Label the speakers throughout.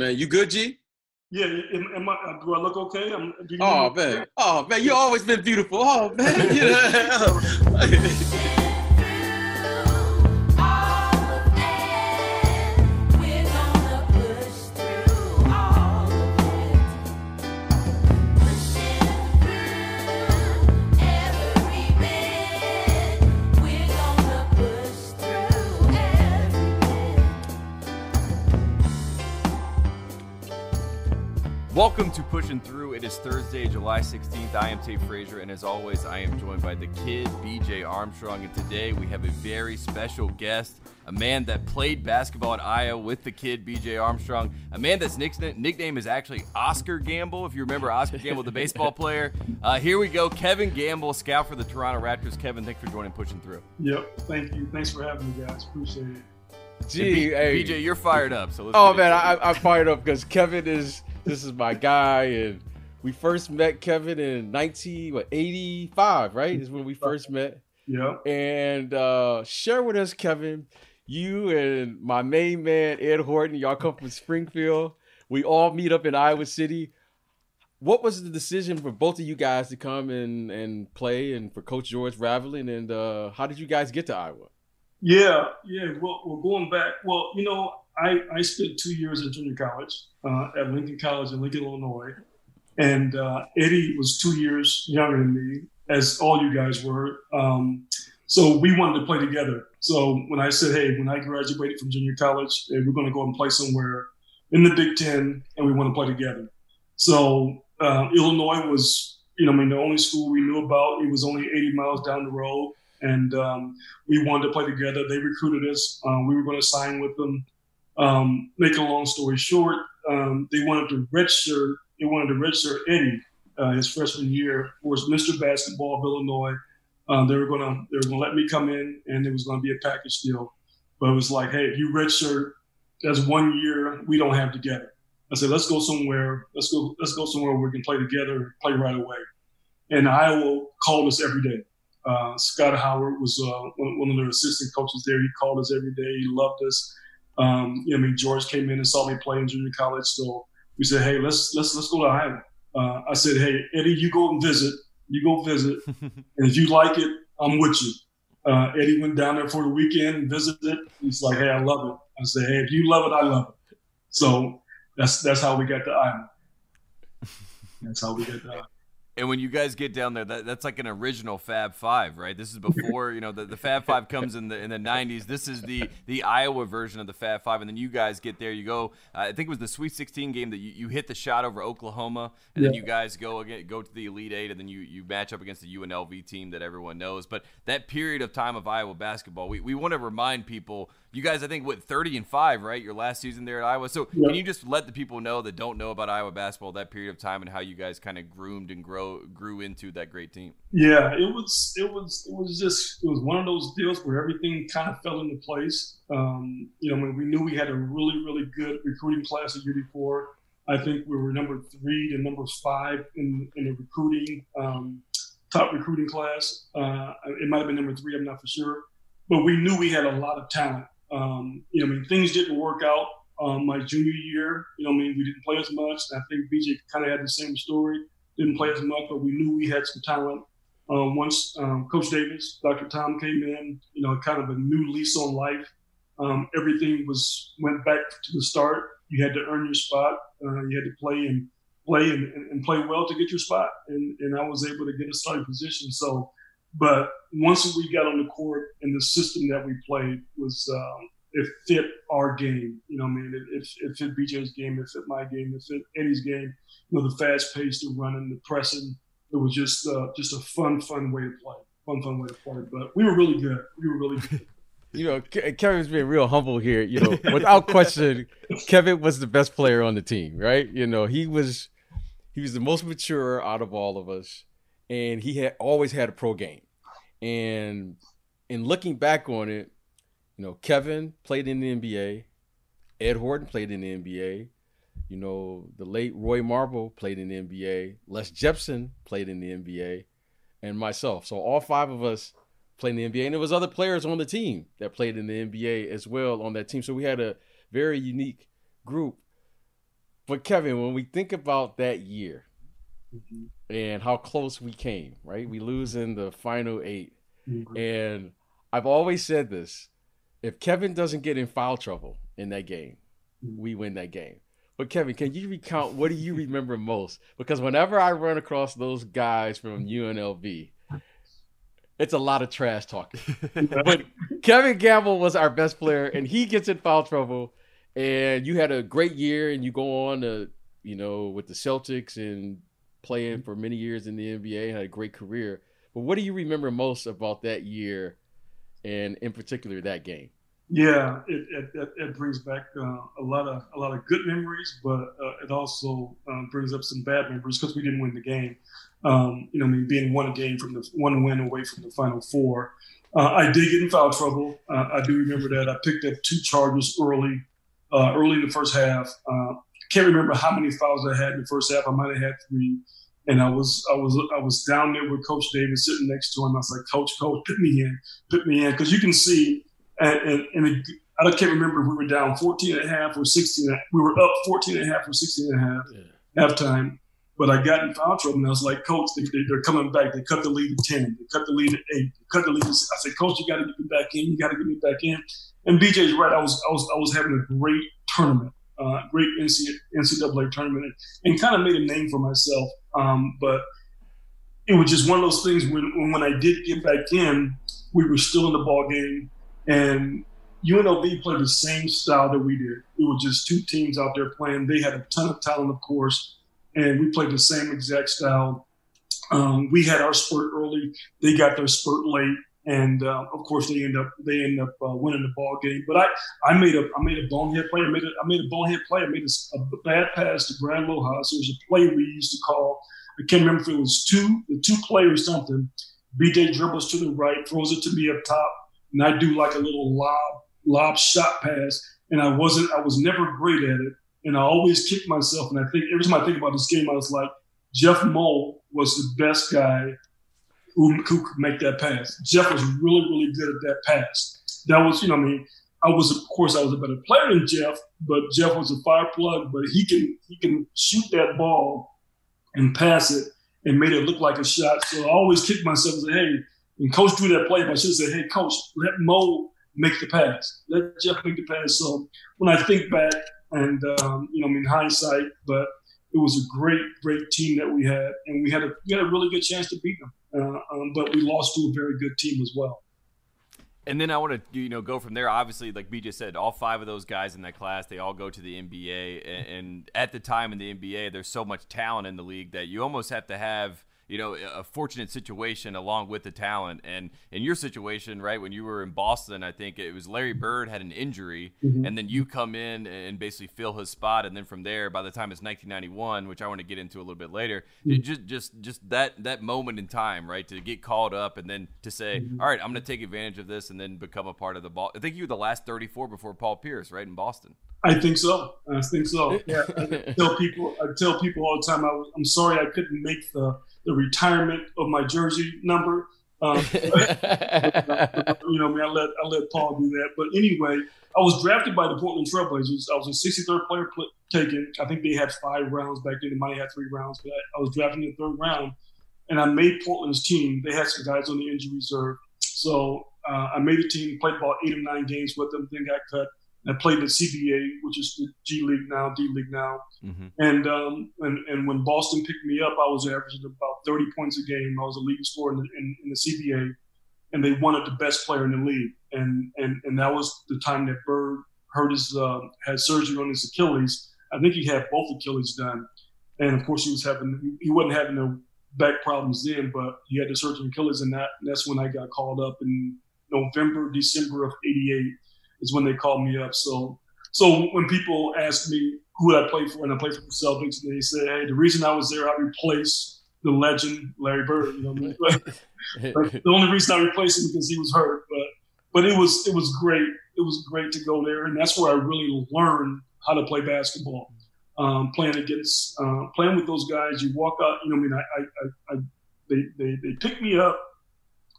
Speaker 1: Man, you good, G?
Speaker 2: Yeah, am, am I, uh, do I look okay? I'm,
Speaker 1: oh man, oh man, you always been beautiful. Oh man, you know.
Speaker 3: Welcome to Pushing Through. It is Thursday, July 16th. I am Tate Frazier, and as always, I am joined by the kid, BJ Armstrong. And today we have a very special guest, a man that played basketball at Iowa with the kid, BJ Armstrong, a man that's nickname is actually Oscar Gamble, if you remember Oscar Gamble, the baseball player. Uh, here we go, Kevin Gamble, scout for the Toronto Raptors. Kevin, thanks for joining Pushing Through.
Speaker 2: Yep, thank you. Thanks for having me, guys. Appreciate it.
Speaker 3: Gee, B- hey. BJ, you're fired up. So
Speaker 4: oh man, I, I'm fired up because Kevin is this is my guy, and we first met Kevin in 1985, right? Is when we first met.
Speaker 2: Yeah.
Speaker 4: And uh, share with us, Kevin, you and my main man Ed Horton, y'all come from Springfield. We all meet up in Iowa City. What was the decision for both of you guys to come and, and play, and for Coach George Raveling? And uh, how did you guys get to Iowa?
Speaker 2: Yeah, yeah. Well, we're going back. Well, you know, I, I spent two years at junior college uh, at Lincoln College in Lincoln, Illinois. And uh, Eddie was two years younger than me, as all you guys were. Um, so we wanted to play together. So when I said, hey, when I graduated from junior college, we're going to go and play somewhere in the Big Ten, and we want to play together. So uh, Illinois was, you know, I mean, the only school we knew about. It was only 80 miles down the road, and um, we wanted to play together. They recruited us. Um, we were going to sign with them. Um, make a long story short, um, they wanted to redshirt. They wanted to redshirt Eddie uh, his freshman year was Mr. Basketball of Illinois. Um, they were gonna they were gonna let me come in, and it was gonna be a package deal. But it was like, hey, if you redshirt, that's one year we don't have together. I said, let's go somewhere. Let's go. Let's go somewhere where we can play together, play right away. And Iowa called us every day. Uh, Scott Howard was uh, one, one, of their assistant coaches there. He called us every day. He loved us. Um, you know, I mean, George came in and saw me play in junior college, so we said, "Hey, let's let's let's go to Iowa." Uh, I said, "Hey, Eddie, you go and visit. You go visit, and if you like it, I'm with you." Uh, Eddie went down there for the weekend and visited. He's like, "Hey, I love it." I said, "Hey, if you love it, I love it." So that's that's how we got to Iowa. That's how we got to Iowa.
Speaker 3: And when you guys get down there, that, that's like an original Fab Five, right? This is before you know the, the Fab Five comes in the in the '90s. This is the the Iowa version of the Fab Five, and then you guys get there. You go. Uh, I think it was the Sweet 16 game that you, you hit the shot over Oklahoma, and yeah. then you guys go again, go to the Elite Eight, and then you you match up against the UNLV team that everyone knows. But that period of time of Iowa basketball, we, we want to remind people you guys, I think, what thirty and five, right? Your last season there at Iowa. So yep. can you just let the people know that don't know about Iowa basketball that period of time and how you guys kind of groomed and grow grew into that great team?
Speaker 2: Yeah, it was it was it was just it was one of those deals where everything kind of fell into place. Um, you know, when we knew we had a really really good recruiting class year before. I think we were number three to number five in in the recruiting um, top recruiting class. Uh, it might have been number three. I'm not for sure, but we knew we had a lot of talent um, you know, I mean, things didn't work out um, my junior year. You know, I mean, we didn't play as much. I think BJ kind of had the same story. Didn't play as much, but we knew we had some talent. Um, once um, Coach Davis, Dr. Tom came in, you know, kind of a new lease on life. Um, everything was went back to the start. You had to earn your spot. Uh, you had to play and play and, and, play well to get your spot. And, and I was able to get a starting position. So but once we got on the court and the system that we played was um, it fit our game. You know, I mean, it, it, it, fit BJ's game, it fit my game, it fit Eddie's game. You know, the fast pace, the running, the pressing. It was just uh, just a fun, fun way to play. Fun, fun way to play. But we were really good. We were really good.
Speaker 4: you know, Kevin's being real humble here. You know, without question, Kevin was the best player on the team, right? You know, he was he was the most mature out of all of us and he had always had a pro game. And in looking back on it, you know, Kevin played in the NBA, Ed Horton played in the NBA, you know, the late Roy Marble played in the NBA, Les Jepson played in the NBA, and myself. So all five of us played in the NBA, and there was other players on the team that played in the NBA as well on that team. So we had a very unique group. But Kevin, when we think about that year
Speaker 2: Mhm.
Speaker 4: and how close we came, right? We lose in the final 8
Speaker 2: Mhm.
Speaker 4: And I've always said this if Kevin doesn't get in foul trouble in that game, we win that game. But Kevin, can you recount what do you remember most? Because whenever I run across those guys from UNLV, it's a lot of trash talking. but Kevin Gamble was our best player, and he gets in foul trouble. And you had a great year, and you go on to, you know, with the Celtics and playing for many years in the NBA, had a great career. But what do you remember most about that year, and in particular that game?
Speaker 2: Yeah, it, it, it, brings back uh, a lot of a lot of good memories, but uh, it also um, brings up some bad memories because we didn't win the game. Um, you know, I mean, being one game from the one win away from the final four. Uh, I did get in foul trouble. Uh, I do remember that. I picked up two charges early, uh, early in the first half. Can't remember how many fouls I had in the first half. I might have had three. And I was I was I was down there with Coach Davis sitting next to him. I was like, Coach, Coach, put me in, put me in, because you can see and, and, and it, I can't remember if we were down 14 and a half or 16. We were up 14 and a half or 16 and a half
Speaker 4: Yeah.
Speaker 2: halftime. But I got in foul trouble, and I was like, Coach, they, they, are coming back. They cut the lead to 10. They cut the lead to 8. They cut the lead to I said, Coach, you got to get me back in. You got to get me back in. And BJ's right. I was I was I was having a great tournament, uh, great NCAA tournament, and, and kind of made a name for myself. Um, but it was just one of those things when when I did get back in, we were still in the ball game and UNLV played the same style that we did. It was just two teams out there playing. They had a ton of talent, of course, and we played the same exact style. Um, we had our spurt early. They got their spurt late, and uh, of course they end up they end up uh, winning the ball game. But I, I made a I made a bonehead play. I made a, I made a bonehead play. I made a, a bad pass to Brad Lohaus. There's a play we used to call. I can't remember if it was two the two play or something. BJ dribbles to the right, throws it to me up top and I do like a little lob lob shot pass, and I wasn't I was never great at it, and I always kicked myself. And I think every time I think about this game, I was like, Jeff Moe was the best guy who, who could make that pass. Jeff was really really good at that pass. That was you know I mean. I was, of course, I was a better player than Jeff, but Jeff was a fire plug. But he can he can shoot that ball and pass it and made it look like a shot. So I always kicked myself and said, "Hey, when coach drew that play, I should have said, hey, coach, let Moe make the pass. Let Jeff make the pass. So when I think back and, um, you know, I mean, hindsight, but it was a great, great team that we had. And we had a, we had a really good chance to beat them. Uh, um, but we lost to a very good team as well.
Speaker 3: And then I want to you know go from there. Obviously, like BJ said, all five of those guys in that class they all go to the NBA. And, and at the time in the NBA, there's so much talent in the league that you almost have to have you know a fortunate situation along with the talent and in your situation right when you were in boston i think it was larry bird had an injury mm-hmm. and then you come in and basically fill his spot and then from there by the time it's 1991 which i want to get into a little bit later mm-hmm. just just just that that moment in time right to get called up and then to say mm-hmm. All right i'm going to take advantage of this and then become a part of the ball i think you were the last 34 before paul pierce right in boston
Speaker 2: I think so. I think so. Yeah. I tell people. I tell people all the time. I was, I'm sorry I couldn't make the the retirement of my jersey number. Um, you know, I mean, I let I let Paul do that. But anyway, I was drafted by the Portland Trailblazers. I was a 63rd player pl- taken. I think they had five rounds back then. They might have had three rounds, but I, I was drafted in the third round, and I made Portland's team. They had some guys on the injury reserve, so uh, I made the team. Played about eight or nine games with them. Then got cut. I played in the CBA, which is the G League now, D League now. Mm-hmm. And, um, and and when Boston picked me up, I was averaging about 30 points a game. I was a leading scorer in the, in, in the CBA, and they wanted the best player in the league. And and and that was the time that Bird hurt his uh, had surgery on his Achilles. I think he had both Achilles done, and of course he was having he wasn't having the back problems then, but he had the surgery on Achilles, and that and that's when I got called up in November, December of '88 is when they called me up. So so when people ask me who I play for, and I play for the Celtics, and they say, "Hey, the reason I was there, I replaced the legend Larry Bird." You know, the only reason I replaced him because he was hurt. But but it was it was great. It was great to go there, and that's where I really learned how to play basketball. Um, playing against uh, playing with those guys, you walk out. You know, I mean, I, I, I, they, they they pick me up.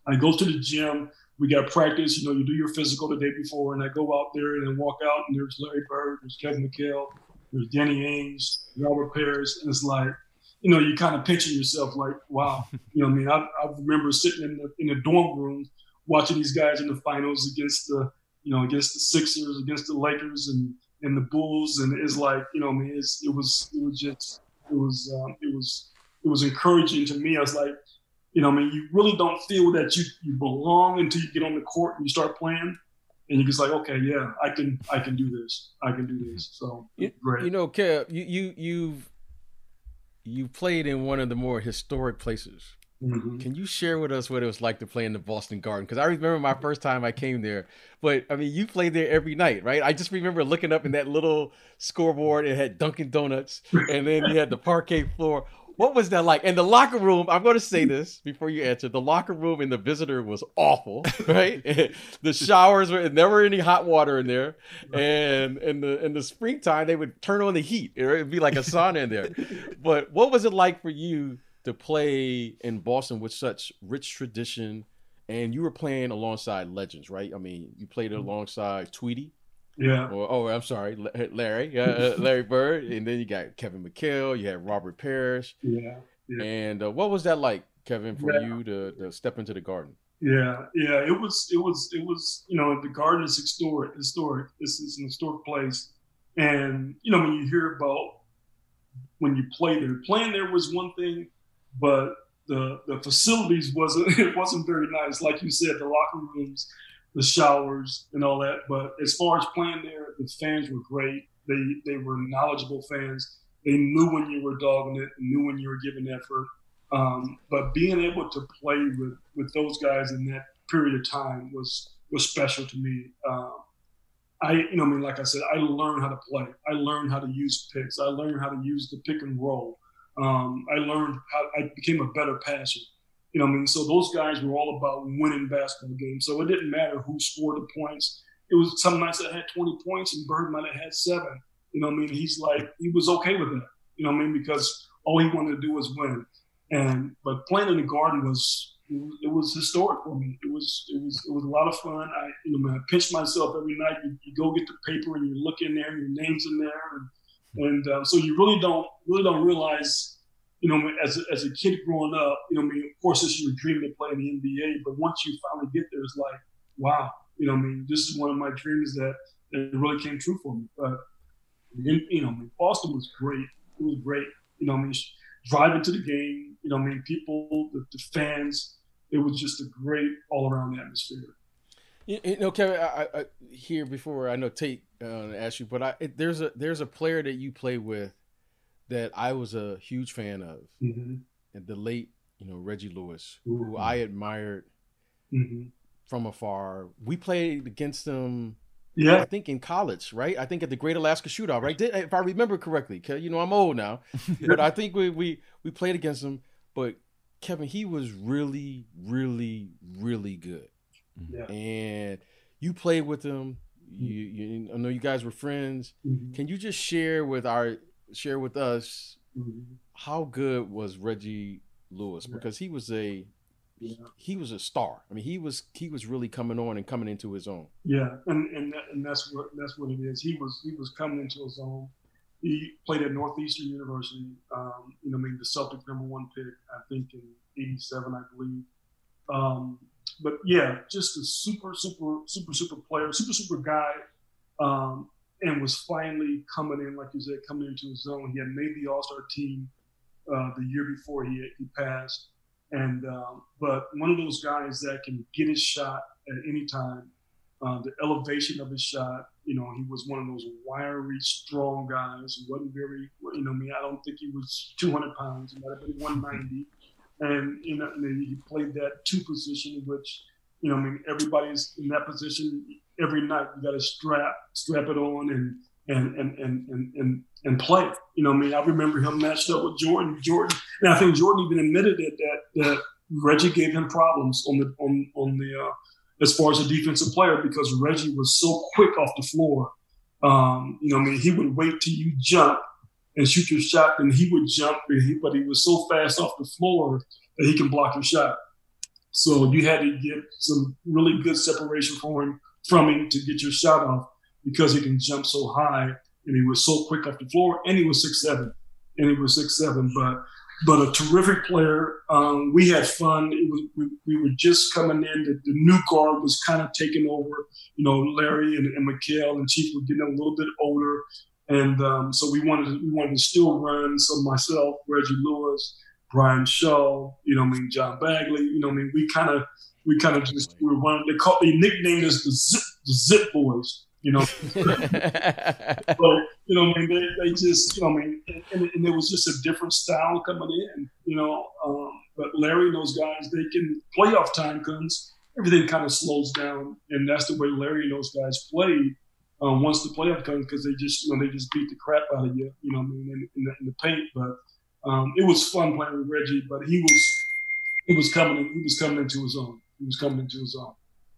Speaker 2: I go to the gym we got practice. You know, you do your physical the day before, and I go out there and walk out, and there's Larry Bird, there's Kevin McHale, there's Danny Ainge, Robert Parish, and it's like, you know, you kind of picture yourself like, wow, you know, I mean, I, I remember sitting in the in the dorm room watching these guys in the finals against the, you know, against the Sixers, against the Lakers, and and the Bulls, and it's like, you know, I mean, it's, it was it was just it was um, it was it was encouraging to me. I was like, you know, I mean, you really don't feel that you you belong until you get on the court and you start playing and you're just like, okay, yeah, I can, I can do this, I can do this. So
Speaker 4: you,
Speaker 2: great.
Speaker 4: You know, Kev, you you you've you played in one of the more historic places. Mm-hmm. Can you share with us what it was like to play in the Boston Garden? Because I remember my first time I came there, but I mean, you played there every night, right? I just remember looking up in that little scoreboard. It had Dunkin' Donuts, and then you had the parquet floor. What was that like? And the locker room, I'm going to say this before you answer. The locker room in the visitor was awful, right? the showers were there were any hot water in there. And in the in the springtime, they would turn on the heat. It would be like a sauna in there. But what was it like for you to play in Boston with such rich tradition? And you were playing alongside legends, right? I mean, you played mm-hmm. alongside Tweety,
Speaker 2: yeah.
Speaker 4: Or, oh, I'm sorry, Larry, uh, uh, Larry Bird, and then you got Kevin McHale. You had Robert Parish.
Speaker 2: Yeah.
Speaker 4: yeah. And uh, what was that like, Kevin, for yeah. you to, to step into the Garden?
Speaker 2: Yeah, yeah, it was, it was, it was. You know, the Garden is historic. Historic. This is an historic place, and you know when you hear about when you play there, playing there was one thing, but the the facilities wasn't it wasn't very nice. Like you said, the locker rooms the showers and all that. But as far as playing there, the fans were great. They they were knowledgeable fans. They knew when you were dogging it, knew when you were giving effort. Um, but being able to play with with those guys in that period of time was was special to me. Um, I, you know, I mean, like I said, I learned how to play. I learned how to use picks. I learned how to use the pick and roll. Um, I learned how I became a better passer. You know, I mean, so those guys were all about winning basketball games. So it didn't matter who scored the points. It was some nights that had 20 points and Bird might have had seven. You know, I mean, he's like he was okay with that. You know, I mean, because all he wanted to do was win. And but playing in the Garden was it was historic for me. It was it was it was a lot of fun. I you know I pinched myself every night. You, you, go get the paper and you look in there, your name's in there, and and uh, so you really don't really don't realize you know, as a, as a kid growing up, you know, I mean, of course, this is your dream to play in the NBA, but once you finally get there, it's like, wow, you know, I mean, this is one of my dreams that, that really came true for me. But, you know, I mean, Boston was great. It was great. You know, I mean, driving to the game, you know, I mean, people, the, the fans, it was just a great all around atmosphere.
Speaker 4: You, know, Kevin, I, I, here before I know Tate uh, asked you, but I, there's a there's a player that you play with that I was a huge fan of, mm-hmm. and the late, you know, Reggie Lewis, mm-hmm. who I admired mm-hmm. from afar. We played against him. Yeah, I think in college, right? I think at the Great Alaska Shootout, right? Did, if I remember correctly, you know, I'm old now, but I think we we we played against him. But Kevin, he was really, really, really good, yeah. and you played with him. You, you, I know you guys were friends. Mm-hmm. Can you just share with our share with us mm-hmm. how good was Reggie Lewis because he was a yeah. he was a star. I mean, he was he was really coming on and coming into his own.
Speaker 2: Yeah, and and that, and that's what that's what it is. He was he was coming into his own. He played at Northeastern University. Um, you know, I mean, the Celtics number one pick, I think in '87, I believe. Um, but yeah, just a super, super, super, super player, super, super guy. Um, and was finally coming in, like you said, coming into his zone. He had made the All Star team uh, the year before he he passed, and um, but one of those guys that can get his shot at any time. Uh, the elevation of his shot, you know, he was one of those wiry, strong guys. He wasn't very, you know, I mean, I don't think he was 200 pounds. He might have been 190, and you know, he played that two position, which you know, I mean, everybody's in that position every night. You got to strap, strap it on, and and and and and and, and play. You know, I mean, I remember him matched up with Jordan. Jordan, and I think Jordan even admitted it that that Reggie gave him problems on the on on the uh, as far as a defensive player because Reggie was so quick off the floor. Um, you know, I mean, he would wait till you jump and shoot your shot, and he would jump, he, but he was so fast off the floor that he can block your shot. So you had to get some really good separation for him from him to get your shot off because he can jump so high and he was so quick off the floor, and he was six seven, and he was six seven, but but a terrific player. Um, we had fun. It was we, we were just coming in. The, the new guard was kind of taking over. You know, Larry and, and McHale and Chief were getting a little bit older, and um, so we wanted to, we wanted to still run. So myself, Reggie Lewis, Brian Shaw, you know, I mean John Bagley, you know, I mean we kind of we kind of just we were running. They called they nicknamed us the Zip the Zip Boys. You know, but you know, I mean, they, they just, you know, I mean, and, and, it was just a different style coming in, you know. Um, but Larry and those guys, they can playoff time comes, everything kind of slows down, and that's the way Larry and those guys played. Um, once the playoff comes, because they just, you know, they just beat the crap out of you, you know, I mean, in, in, the, in the paint. But um, it was fun playing with Reggie, but he was, he was coming, he was coming into his own. He was coming into his own.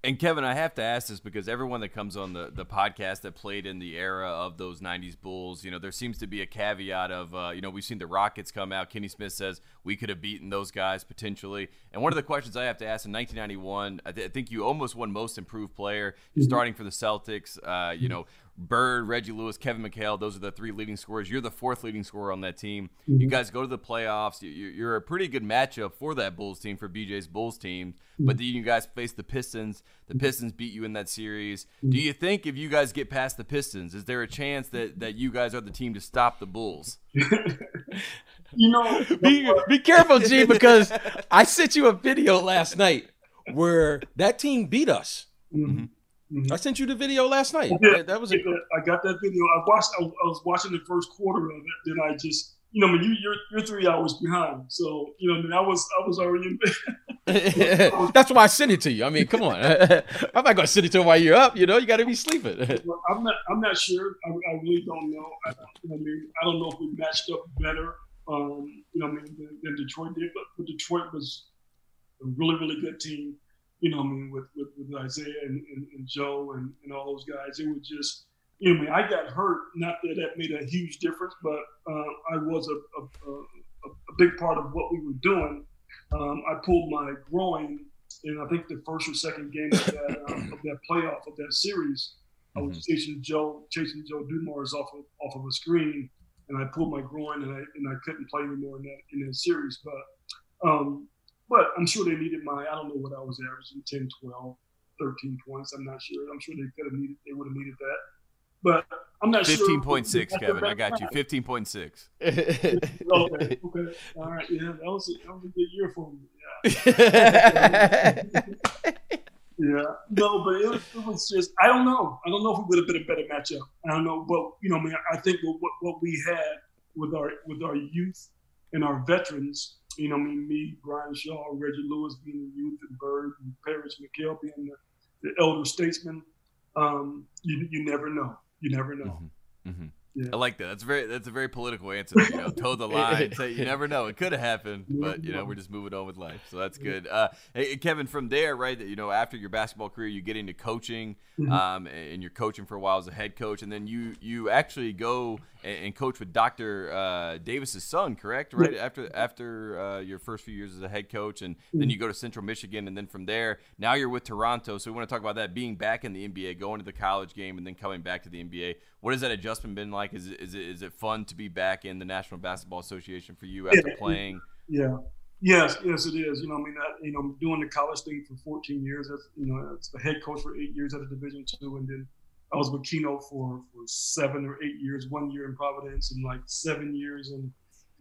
Speaker 3: And Kevin, I have to ask this because everyone that comes on the, the podcast that played in the era of those '90s Bulls, you know, there seems to be a caveat of, uh, you know, we've seen the Rockets come out. Kenny Smith says we could have beaten those guys potentially. And one of the questions I have to ask in 1991, I, th- I think you almost won Most Improved Player, mm-hmm. starting for the Celtics. Uh, you know, Bird, Reggie Lewis, Kevin McHale, those are the three leading scorers. You're the fourth leading scorer on that team. Mm-hmm. You guys go to the playoffs. You're a pretty good matchup for that Bulls team, for BJ's Bulls team. Mm-hmm. But then you guys face the Pistons. The Pistons beat you in that series. Mm-hmm. Do you think if you guys get past the Pistons, is there a chance that, that you guys are the team to stop the Bulls?
Speaker 2: you know,
Speaker 4: be, be careful, G, because I sent you a video last night where that team beat us. Mm-hmm. Mm-hmm. I sent you the video last night. Yeah, that was a-
Speaker 2: I got that video. I watched. I, I, was watching the first quarter of it. Then I just, you know, I mean, you, you're you're three hours behind. So you know, I mean, I was I was already in
Speaker 4: bed. That's why I sent it to you. I mean, come on. I'm not gonna send it to you while you're up. You know, you got to be sleeping.
Speaker 2: well, I'm not. I'm not sure. I, I really don't know. I, I, mean, I don't know if we matched up better. Um, you know, I mean, than, than Detroit did, but, but Detroit was a really, really good team you know, I mean, with, with, with Isiah and, and, and Joe and, and all those guys, it was just, you know, I mean, I got hurt. Not that that made a huge difference, but uh, I was a, a, a, a, big part of what we were doing. Um, I pulled my groin in, I think, the first or second game of that, um, of that playoff of that series. I was mm-hmm. chasing Joe, chasing Joe Dumars off of off of a screen, and I pulled my groin, and I and I couldn't play anymore in that in that series. But um, but I'm sure they needed my, I don't know what I was averaging, 10, 12, 13 points. I'm not sure. I'm sure they could have needed, they would have needed that. But I'm not
Speaker 3: 15. sure. 15.6, Kevin. I got you. 15.6.
Speaker 2: okay. Okay. All right. Yeah. That was a, that was a good year for me. Yeah. yeah. No, but it was, it was, just, I don't know. I don't know if it would have been a better matchup. I don't know. But, you know, I mean, I think what, what we had with our, with our youth and our veterans, you know, I mean, me, Brian Shaw, Reggie Lewis being the youth, and Bird, and Parish McHale being the, the elder statesman. Um, you, you never know. You never know.
Speaker 3: Mm-hmm. Mm-hmm. Yeah. I like that. That's very that's a very political answer. You know, toe the line. Say you never know. It could have happened, but you know we're just moving on with life. So that's good. Uh, hey, Kevin, from there, right? That You know, after your basketball career, you get into coaching, mm-hmm. um, and you're coaching for a while as a head coach, and then you you actually go and, coach with Dr. Uh, Davis's son, correct? Right after after uh, your first few years as a head coach, and then mm-hmm. you go to Central Michigan, and then from there, now you're with Toronto. So we want to talk about that being back in the NBA, going to the college game, and then coming back to the NBA. What has that adjustment been like? Is it, is it, is it fun to be back in the National Basketball Association for you after
Speaker 2: yeah.
Speaker 3: playing?
Speaker 2: Yeah. Yes, yes, it is. You know, I mean, I, you know, doing the college thing for 14 years. That's you know, as the head coach for eight years at a Division two, and then I was with Keno for, for seven or eight years. One year in Providence, and like seven years in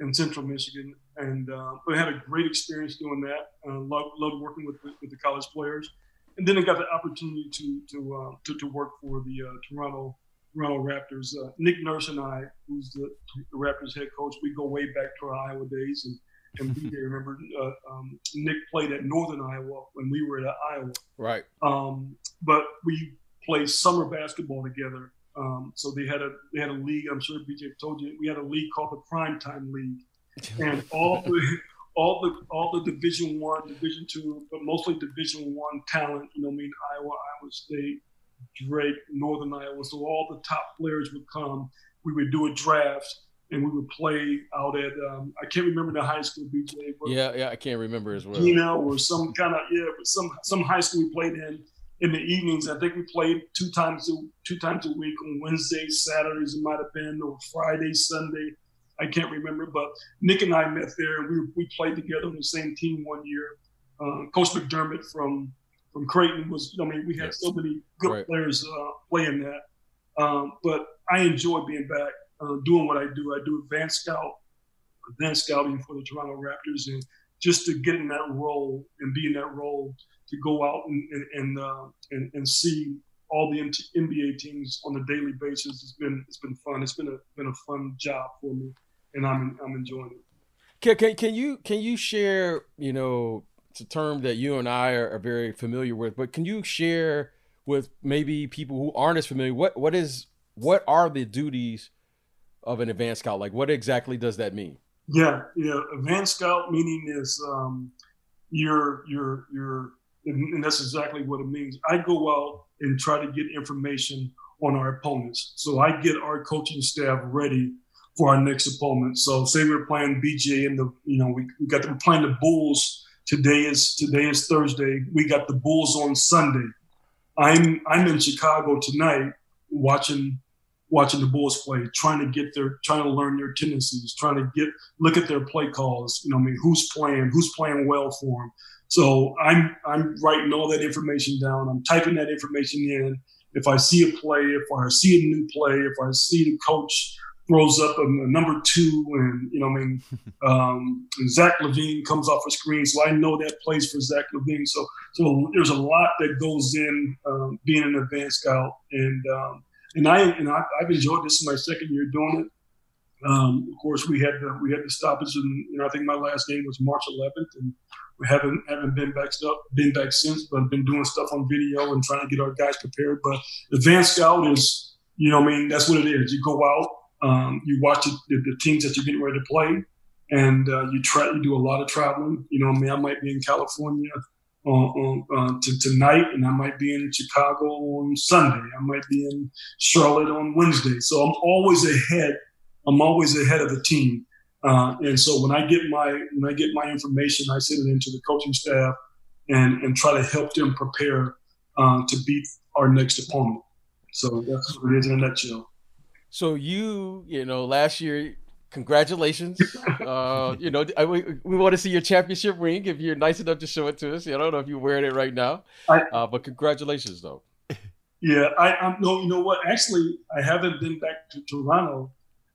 Speaker 2: in Central Michigan. And uh, but I had a great experience doing that. Uh, loved, loved working with, with the college players, and then I got the opportunity to to uh, to, to work for the uh, Toronto Toronto Raptors. Uh, Nick Nurse and I, who's the, the, Raptors head coach, we go way back to our Iowa days, and and we remember uh, um, Nick played at Northern Iowa when we were at Iowa.
Speaker 4: Right.
Speaker 2: Um, but we played summer basketball together. Um, so they had a they had a league. I'm sure BJ told you we had a league called the Prime Time League, and all the all the all the Division One, Division Two, but mostly Division One talent. You know, I mean Iowa, Iowa State, Drake, Northern Iowa. So all the top players would come. We would do a draft and we would play out at um, I can't remember the high school BJ.
Speaker 4: yeah, yeah, I can't remember as well.
Speaker 2: You know, or some kind of yeah, but some some high school we played in, in the evenings. I think we played two times a, two times a week on Wednesdays, Saturdays. It might have been or Friday, Sunday. I can't remember, but Nick and I met there, and we we played together on the same team one year. Uh, Coach McDermott from from Creighton was. I mean, we had yes. so many good right. players uh, playing that. Um, but I enjoy being back, uh, doing what I do. I do advanced scout, advanced scouting for the Toronto Raptors, and just to get in that role and be in that role to go out and and and, uh, and, and see all the NBA teams on a daily basis. It's been it's been fun. It's been a been a fun job for me, and I'm I'm enjoying it.
Speaker 4: Can, can, can you can you share you know it's a term that you and I are, are, very familiar with, but can you share with maybe people who aren't as familiar what what is what are the duties of an advanced scout? Like what exactly does that mean?
Speaker 2: Yeah, yeah. Advanced scout meaning is um, you're you're you're and that's exactly what it means. I go out and try to get information on our opponents. So I get our coaching staff ready for our next opponent. So say we're playing BJ and the you know we, we got we're playing the Bulls. Today is today is Thursday. We got the Bulls on Sunday. I'm I'm in Chicago tonight watching watching the Bulls play, trying to get their trying to learn their tendencies, trying to get look at their play calls. You know, I mean, who's playing, who's playing well for them. So I'm I'm writing all that information down. I'm typing that information in. If I see a play, if I see a new play, if I see the coach throws up a, a number two, and you know, I mean, um, Zach LaVine comes off a screen, so I know that plays for Zach LaVine. So so there's a lot that goes in um, being an advanced scout, and um, and I and I, have enjoyed this my second year doing it. Um, of course, we had the, we had the stoppage, and you know I think my last game was March 11th, and we haven't haven't been back stuff been back since. But I've been doing stuff on video and trying to get our guys prepared. But advanced scout is, you know, I mean that's what it is. You go out, um, you watch the, the, teams that you're getting ready to play, and uh, you try you do a lot of traveling. You know, I mean I might be in California uh, to tonight, and I might be in Chicago on Sunday. I might be in Charlotte on Wednesday. So I'm always ahead. I'm always ahead of the team. Uh, and so when I get my when I get my information, I send it into the coaching staff and and try to help them prepare uh, to beat our next opponent. So that's what it is in a nutshell.
Speaker 4: So you, you know, last year congratulations. uh, you know, I, we, we want to see your championship ring if you're nice enough to show it to us. I don't know if you're wearing it right now, I, uh, but congratulations, though.
Speaker 2: Yeah, I, I no, you know what? Actually, I haven't been back to Toronto.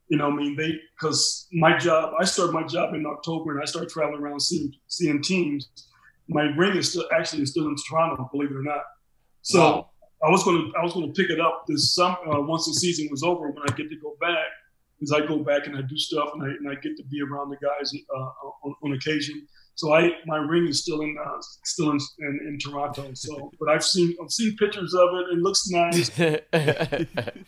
Speaker 2: You know, I mean, they because my job. I started my job in October, and I started traveling around seeing seeing teams. My ring is still actually is still in Toronto, believe it or not. So. Wow. I was going to I was going to pick it up this summer uh, once the season was over when I get to go back because I go back and I do stuff and I, and I get to be around the guys uh, on, on, occasion. So I my ring is still in uh, still in, in, in, Toronto. So, but I've seen I've seen pictures of it. It looks nice, and,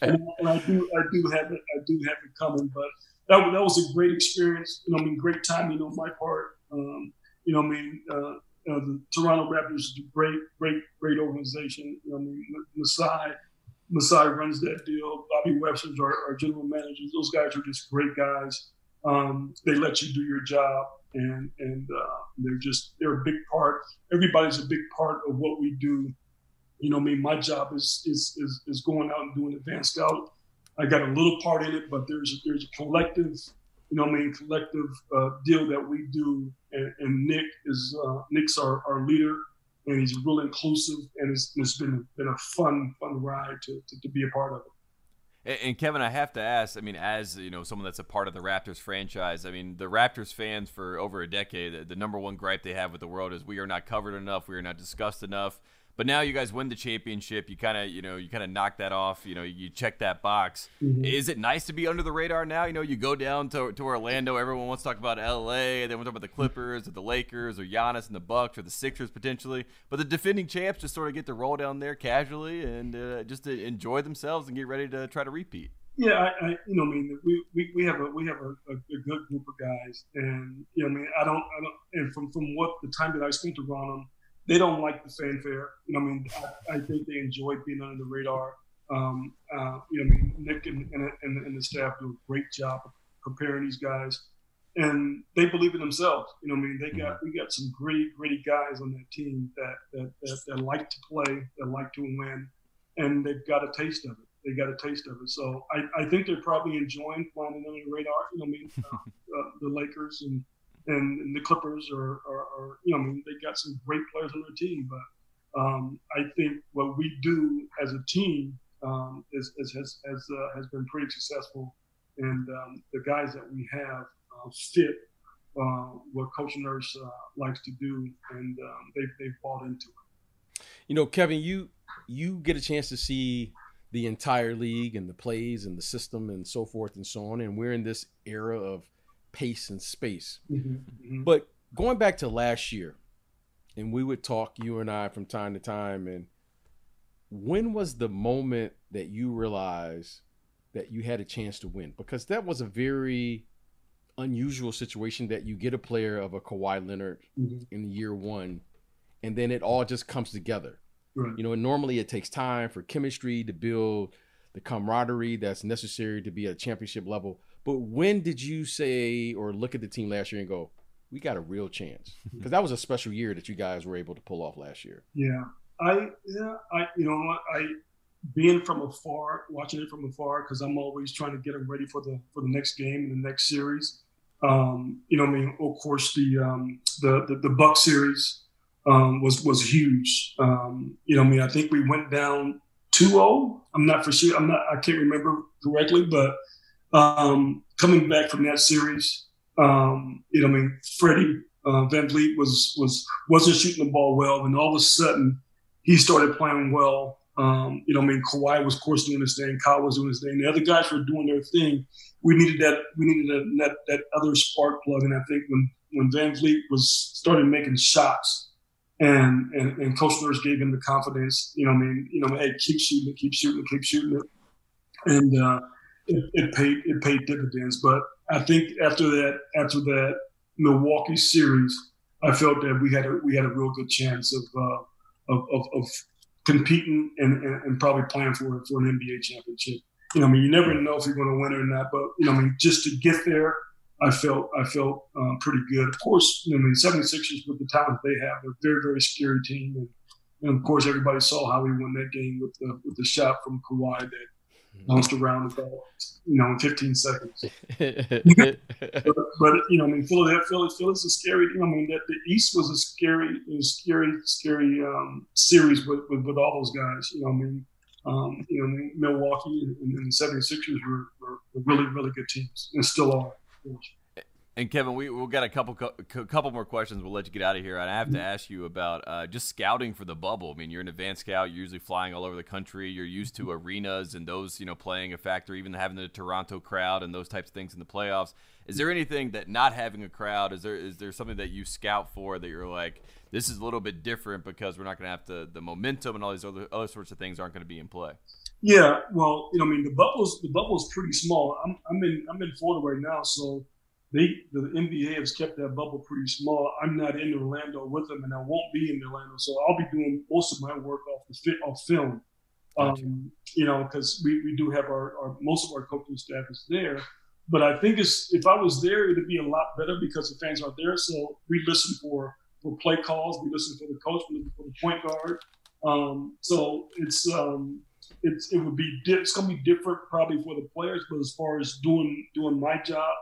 Speaker 2: and, I do I do have it I do have it coming. But that that was a great experience. You know, I mean, great timing on my part. Um, you know, I mean, uh, uh, the Toronto Raptors is a great, great, great organization. You know, I mean, Masai Masai runs that deal. Bobby Webster's our, our general managers. Those guys are just great guys. Um, they let you do your job, and and uh, they're just they're a big part. Everybody's a big part of what we do. You know, I mean, my job is is is, is going out and doing advanced scout. I got a little part in it, but there's there's a collective, you know, I mean, collective uh, deal that we do, and, and Nick is uh, Nick's our, our leader and he's real inclusive, and it's, it's been been a fun fun ride to, to, to be a part of it.
Speaker 3: And, Kevin, I have to ask. I mean, as you know, someone that's a part of the Raptors franchise. I mean, the Raptors fans for over a decade, the number one gripe they have with the world is we are not covered enough, we are not discussed enough. But now you guys win the championship. You kind of, you know, you kind of knock that off. You know, you check that box. Mm-hmm. Is it nice to be under the radar now? You know, you go down to, to Orlando. Everyone wants to talk about L.A. They want to talk about the Clippers or the Lakers or Giannis and the Bucks or the Sixers potentially. But the defending champs just sort of get to roll down there casually and uh, just to enjoy themselves and get ready to try to repeat.
Speaker 2: Yeah, I, I, you know, I mean, we, we, we have a we have a, a, a, good group of guys, and you know, I mean, I don't, I don't, and from from what the time that I spent around them they don't like the fanfare. You know, I mean, I, I think they enjoy being under the radar. Um, uh, you know, I mean, Nick and, and, and, the staff do a great job of preparing these guys. and they believe in themselves. You know, I mean, they got we got some gritty, gritty guys on that team that that, that, that like to play, that like to win, and they've got a taste of it. They got a taste of it. So I, I think they're probably enjoying flying under the radar. You know, I mean, uh, uh, the Lakers and, and, and the Clippers are, are, you know, I mean, they got some great players on their team, but um, I think what we do as a team um, is, is, has has uh, has been pretty successful, and um, the guys that we have uh, fit uh, what Coach Nurse uh, likes to do, and um, they they've bought into it.
Speaker 4: You know, Kevin, you you get a chance to see the entire league and the plays and the system and so forth and so on, and we're in this era of pace and space. Mm-hmm, mm-hmm. But going back to last year, and we would talk you and I from time to time, and when was the moment that you realized that you had a chance to win? Because that was a very unusual situation that you get a player of a Kawhi Leonard mm-hmm. in year one, and then it all just comes together. Right. You know, and normally it takes time for chemistry to build the camaraderie that's necessary to be at a championship level. But when did you say or look at the team last year and go, we got a real chance? Because that was a special year that you guys were able to pull off last year.
Speaker 2: Yeah, I yeah I you know I being from afar, watching it from afar, because I'm always trying to get them ready for the for the next game and the next series. Um, you know, I mean, of course, the um, the, the the Buck series um, was was huge. Um, you know, I mean, I think we went down 2-0. I'm not for sure. I'm not. I can't remember correctly, but um, coming back from that series, um, you know, I mean, Freddie uh, VanVleet was was wasn't shooting the ball well, and all of a sudden he started playing well. Um, you know, I mean, Kawhi was, of course, doing his thing. Kyle was doing his thing. The other guys were doing their thing. We needed that. We needed that that, that other spark plug. And I think when when VanVleet was started making shots, and and, and Coach Nurse gave him the confidence. You know, I mean, you know, hey, keep shooting it, keep shooting it, keep shooting it, and uh, it, it paid it paid dividends. But I think after that after that Milwaukee series, I felt that we had a we had a real good chance of uh, of, of, of, competing and, and, and, probably playing for for an NBA championship. You know, I mean, you never know if you're going to win or not, but you know, I mean, just to get there I felt I felt um, pretty good. Of course, you know, the 76ers with the talent they have, they're a very very scary team, and, and, of course everybody saw how we won that game with the with the shot from Kawhi that bounced around ball, you know, in 15 seconds. but, but, you know, I mean, Philadelphia, Philly, Philly's a scary. You know, I mean, that the East was a scary, a scary, scary um, series with, with, with all those guys. You know, I mean. Um, you know, Milwaukee and, and the 76ers were, were, really, really good teams and still are.
Speaker 3: And Kevin, we we got a couple couple more questions. We'll let you get out of here. And I have to ask you about uh, just scouting for the bubble. I mean, you're an advanced scout. You're usually flying all over the country. You're used to arenas and those, you know, playing a factor. Even having the Toronto crowd and those types of things in the playoffs. Is there anything that not having a crowd is there is there something that you scout for that you're like this is a little bit different because we're not going to have to the momentum and all these other other sorts of things aren't going to be in play.
Speaker 2: Yeah, well, you know, I mean, the bubble's the bubble's pretty small. I'm I'm in I'm in Florida right now, so they the NBA has kept that bubble pretty small. I'm not in Orlando with them, and I won't be in Orlando, so I'll be doing most of my work off the fit off film. Um, you know, because we, we do have our, our most of our coaching staff is there. But I think it's if I was there, it'd be a lot better because the fans aren't there. So we listen for for play calls, we listen for the coach, we listen for the point guard. Um, so it's um, it's it would be di- it's gonna be different probably for the players, but as far as doing doing my job,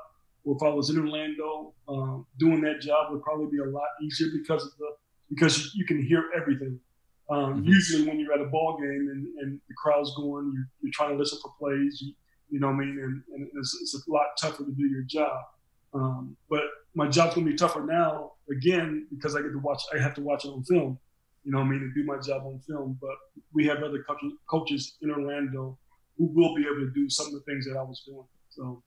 Speaker 2: or if I was in Orlando, um, doing that job would probably be a lot easier because of the because you, can hear everything. Um, mm-hmm. Usually, when you're at a ball game and, and the crowd's going, you're, you're trying to listen for plays. You, you know what I mean? And, and it's, it's, a lot tougher to do your job. Um, but my job's gonna be tougher now again because I get to watch. I have to watch it on film you know what I mean, to do my job on film. But we have other coaches in Orlando who will be able to do some of the things that I was doing. So,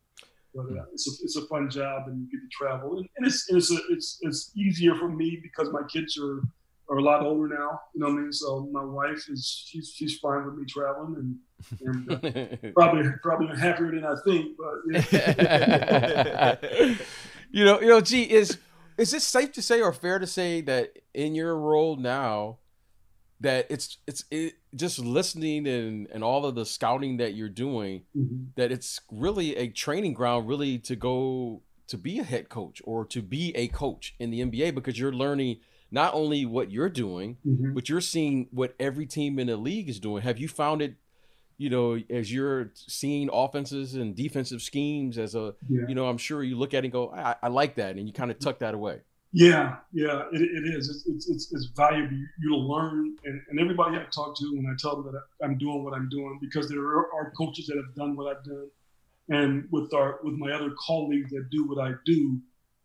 Speaker 2: but uh, it's, a, it's a fun job and you get to travel. And, and it's, and it's, a, it's, it's easier for me because my kids are, are a lot older now. You know what I mean? So my wife is, she's, she's fine with me traveling and, and uh, probably, probably happier than I think, but
Speaker 4: yeah. you know, you know, gee, is, is it safe to say or fair to say that in your role now that it's it's it, just listening and and all of the scouting that you're doing mm-hmm. that it's really a training ground really to go to be a head coach or to be a coach in the NBA because you're learning not only what you're doing,
Speaker 2: Mhm.
Speaker 4: but you're seeing what every team in the league is doing. Have you found it, you know, as you're seeing offenses and defensive schemes as a,
Speaker 2: Yeah.
Speaker 4: you know, I'm sure you look at it and go, I, I like that, and you kind of tuck that away.
Speaker 2: Yeah, yeah, it, it is. It's, it's, it's, valuable. You, you'll learn, and, and everybody I talk to when I tell them that I'm doing what I'm doing, because there are, coaches that have done what I've done, and with our with my other colleagues that do what I do,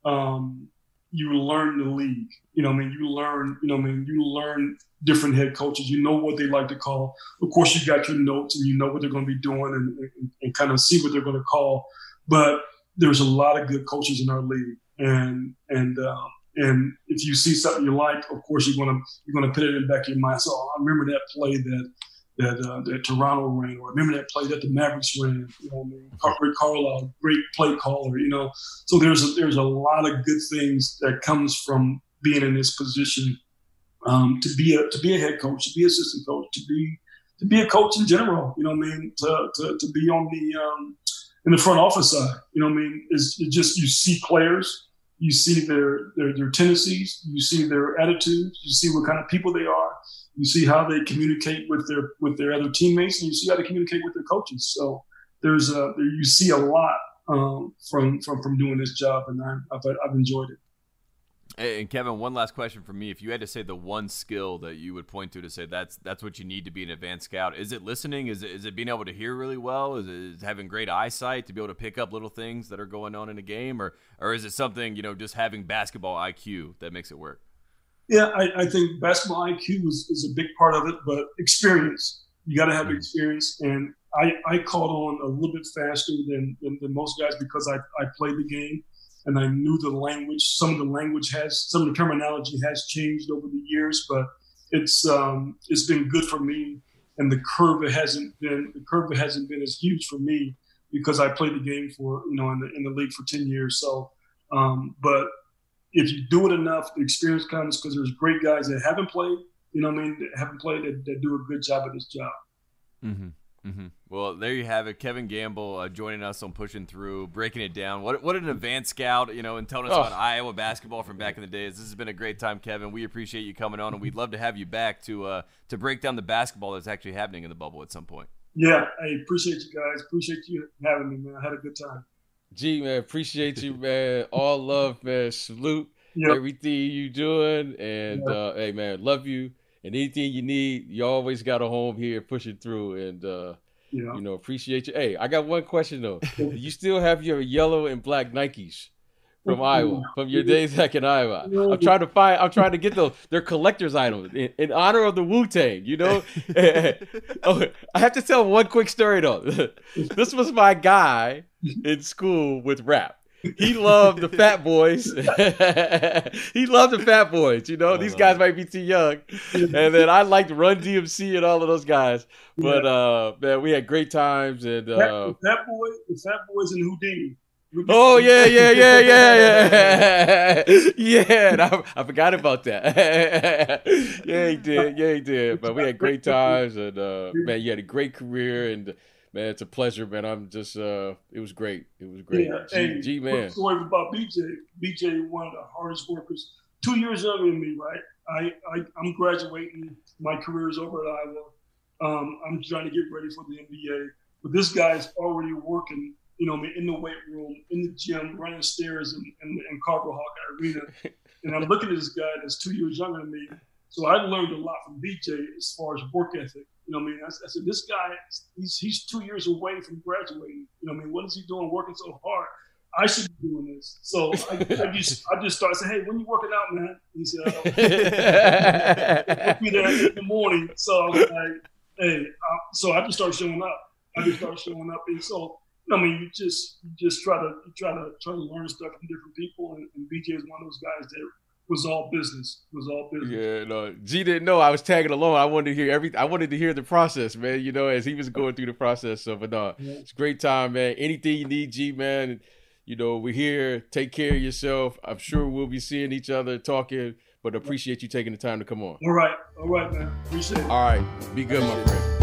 Speaker 2: um, you learn the league. You know, I mean, you learn. You know, I mean, you learn different head coaches. You know what they like to call. Of course, you got your notes, and you know what they're going to be doing, and, and, and kind of see what they're going to call. But there's a lot of good coaches in our league, and and um, and if you see something you like, of course you're gonna you're gonna put it in the back of your mind. So I remember that play that that uh, that Toronto ran, or I remember that play that the Mavericks ran. You know, I mean, Rick Carlisle, great play caller. You know, so there's a, there's a lot of good things that comes from being in this position um, to be a to be a head coach, to be assistant coach, to be to be a coach in general. You know, what I mean, to to, to be on the um, in the front office side. You know, what I mean, is it just you see players you see their, their their tendencies, you see their attitudes, you see what kind of people they are, you see how they communicate with their with their other teammates, and you see how they communicate with their coaches. So there's a you see a lot um, from from from doing this job, and I, I've I've enjoyed it.
Speaker 3: And Kevin, one last question for me: If you had to say the one skill that you would point to to say that's that's what you need to be an advanced scout, is it listening? Is it is it being able to hear really well? Is it is having great eyesight to be able to pick up little things that are going on in a game, or or is it something you know just having basketball IQ that makes it work?
Speaker 2: Yeah, I, I think basketball IQ is, is a big part of it, but experience. You got to have mm-hmm. experience, and I, I caught on a little bit faster than, than, than most guys because I, I played the game and I knew the language. Some of the language has, some of the terminology has changed over the years, but it's um, it's been good for me. And the curve hasn't been the curve hasn't been as huge for me because I played the game for you know in the in the league for ten years. So, um, but if you do it enough, the experience comes because there's great guys that haven't played. You know what I mean? Haven't played that, that do a good job at this job.
Speaker 3: Mm-hmm. Mm-hmm. Well, there you have it. Kevin Gamble uh, joining us on pushing through, breaking it down. What what an advanced scout, you know, and telling us
Speaker 4: Oh.
Speaker 3: about Iowa basketball from back in the days. This has been a great time, Kevin. We appreciate you coming on, and we'd love to have you back to uh, to break down the basketball that's actually happening in the bubble at some point.
Speaker 2: Yeah, I appreciate you guys. Appreciate you having me, man. I had a good time.
Speaker 4: G man, appreciate you, man. All love, man. Salute
Speaker 2: Yep.
Speaker 4: everything you doing, and
Speaker 2: Yeah.
Speaker 4: uh, hey, man, love you. And anything you need, you always got a home here, pushing through, and uh,
Speaker 2: Yeah.
Speaker 4: you know, appreciate you. Hey, I got one question though. You still have your yellow and black Nikes from Iowa, from your days back in Iowa? I'm trying to find. I'm trying to get those. They're collector's items in, in honor of the Wu Tang. You know. oh, I have to tell one quick story though. this was my guy in school with rap. He loved the Fat Boys. he loved the Fat Boys. You know,
Speaker 3: I
Speaker 4: these guys might be too young. And then I liked Run DMC and all of those guys. But uh, man, we had great times and. Uh,
Speaker 2: Fat Boy, the Fat Boys and Whodini.
Speaker 4: Oh yeah, yeah, yeah, yeah, yeah, yeah. and I, I forgot about that. yeah, he did. Yeah, he did. But we had great times, and uh, man, you had a great career, and man, it's a pleasure, man. I'm just, uh, it was great. It was great.
Speaker 2: Yeah,
Speaker 4: G,
Speaker 2: hey,
Speaker 4: G man.
Speaker 2: story about BJ. BJ, one of the hardest workers, two years younger than me, right? I, I I'm graduating. My career is over at Iowa. Um, I'm trying to get ready for the NBA, but this guy's already working. You know, in the weight room, in the gym, running stairs in, in, in Carver Hawkeye Arena. And I'm looking at this guy that's two years younger than me. So I learned a lot from BJ as far as work ethic. You know I mean? I, I said, this guy, he's, he's two years away from graduating. You know what I mean? What is he doing working so hard? I should be doing this. So I, I just I just started saying, hey, when you working out, man? He said, I'll be there in the morning. So I was like, hey, uh, so I just started showing up. I just started showing up. And so, I mean, you just you just try to try to try to learn stuff from different people. And, and BJ is one of those guys that was all business. Was all business.
Speaker 4: Yeah, no. G didn't know I was tagging along. I wanted to hear every. I wanted to hear the process, man. You know, as he was going through the process. So, but no,
Speaker 2: Yeah.
Speaker 4: it's a great time, man. Anything you need, G, man. You know, we're here. Take care of yourself. I'm sure we'll be seeing each other, talking. But appreciate you taking the time to come on.
Speaker 2: All right, all right, man. Appreciate it.
Speaker 4: All right, be good, my friend.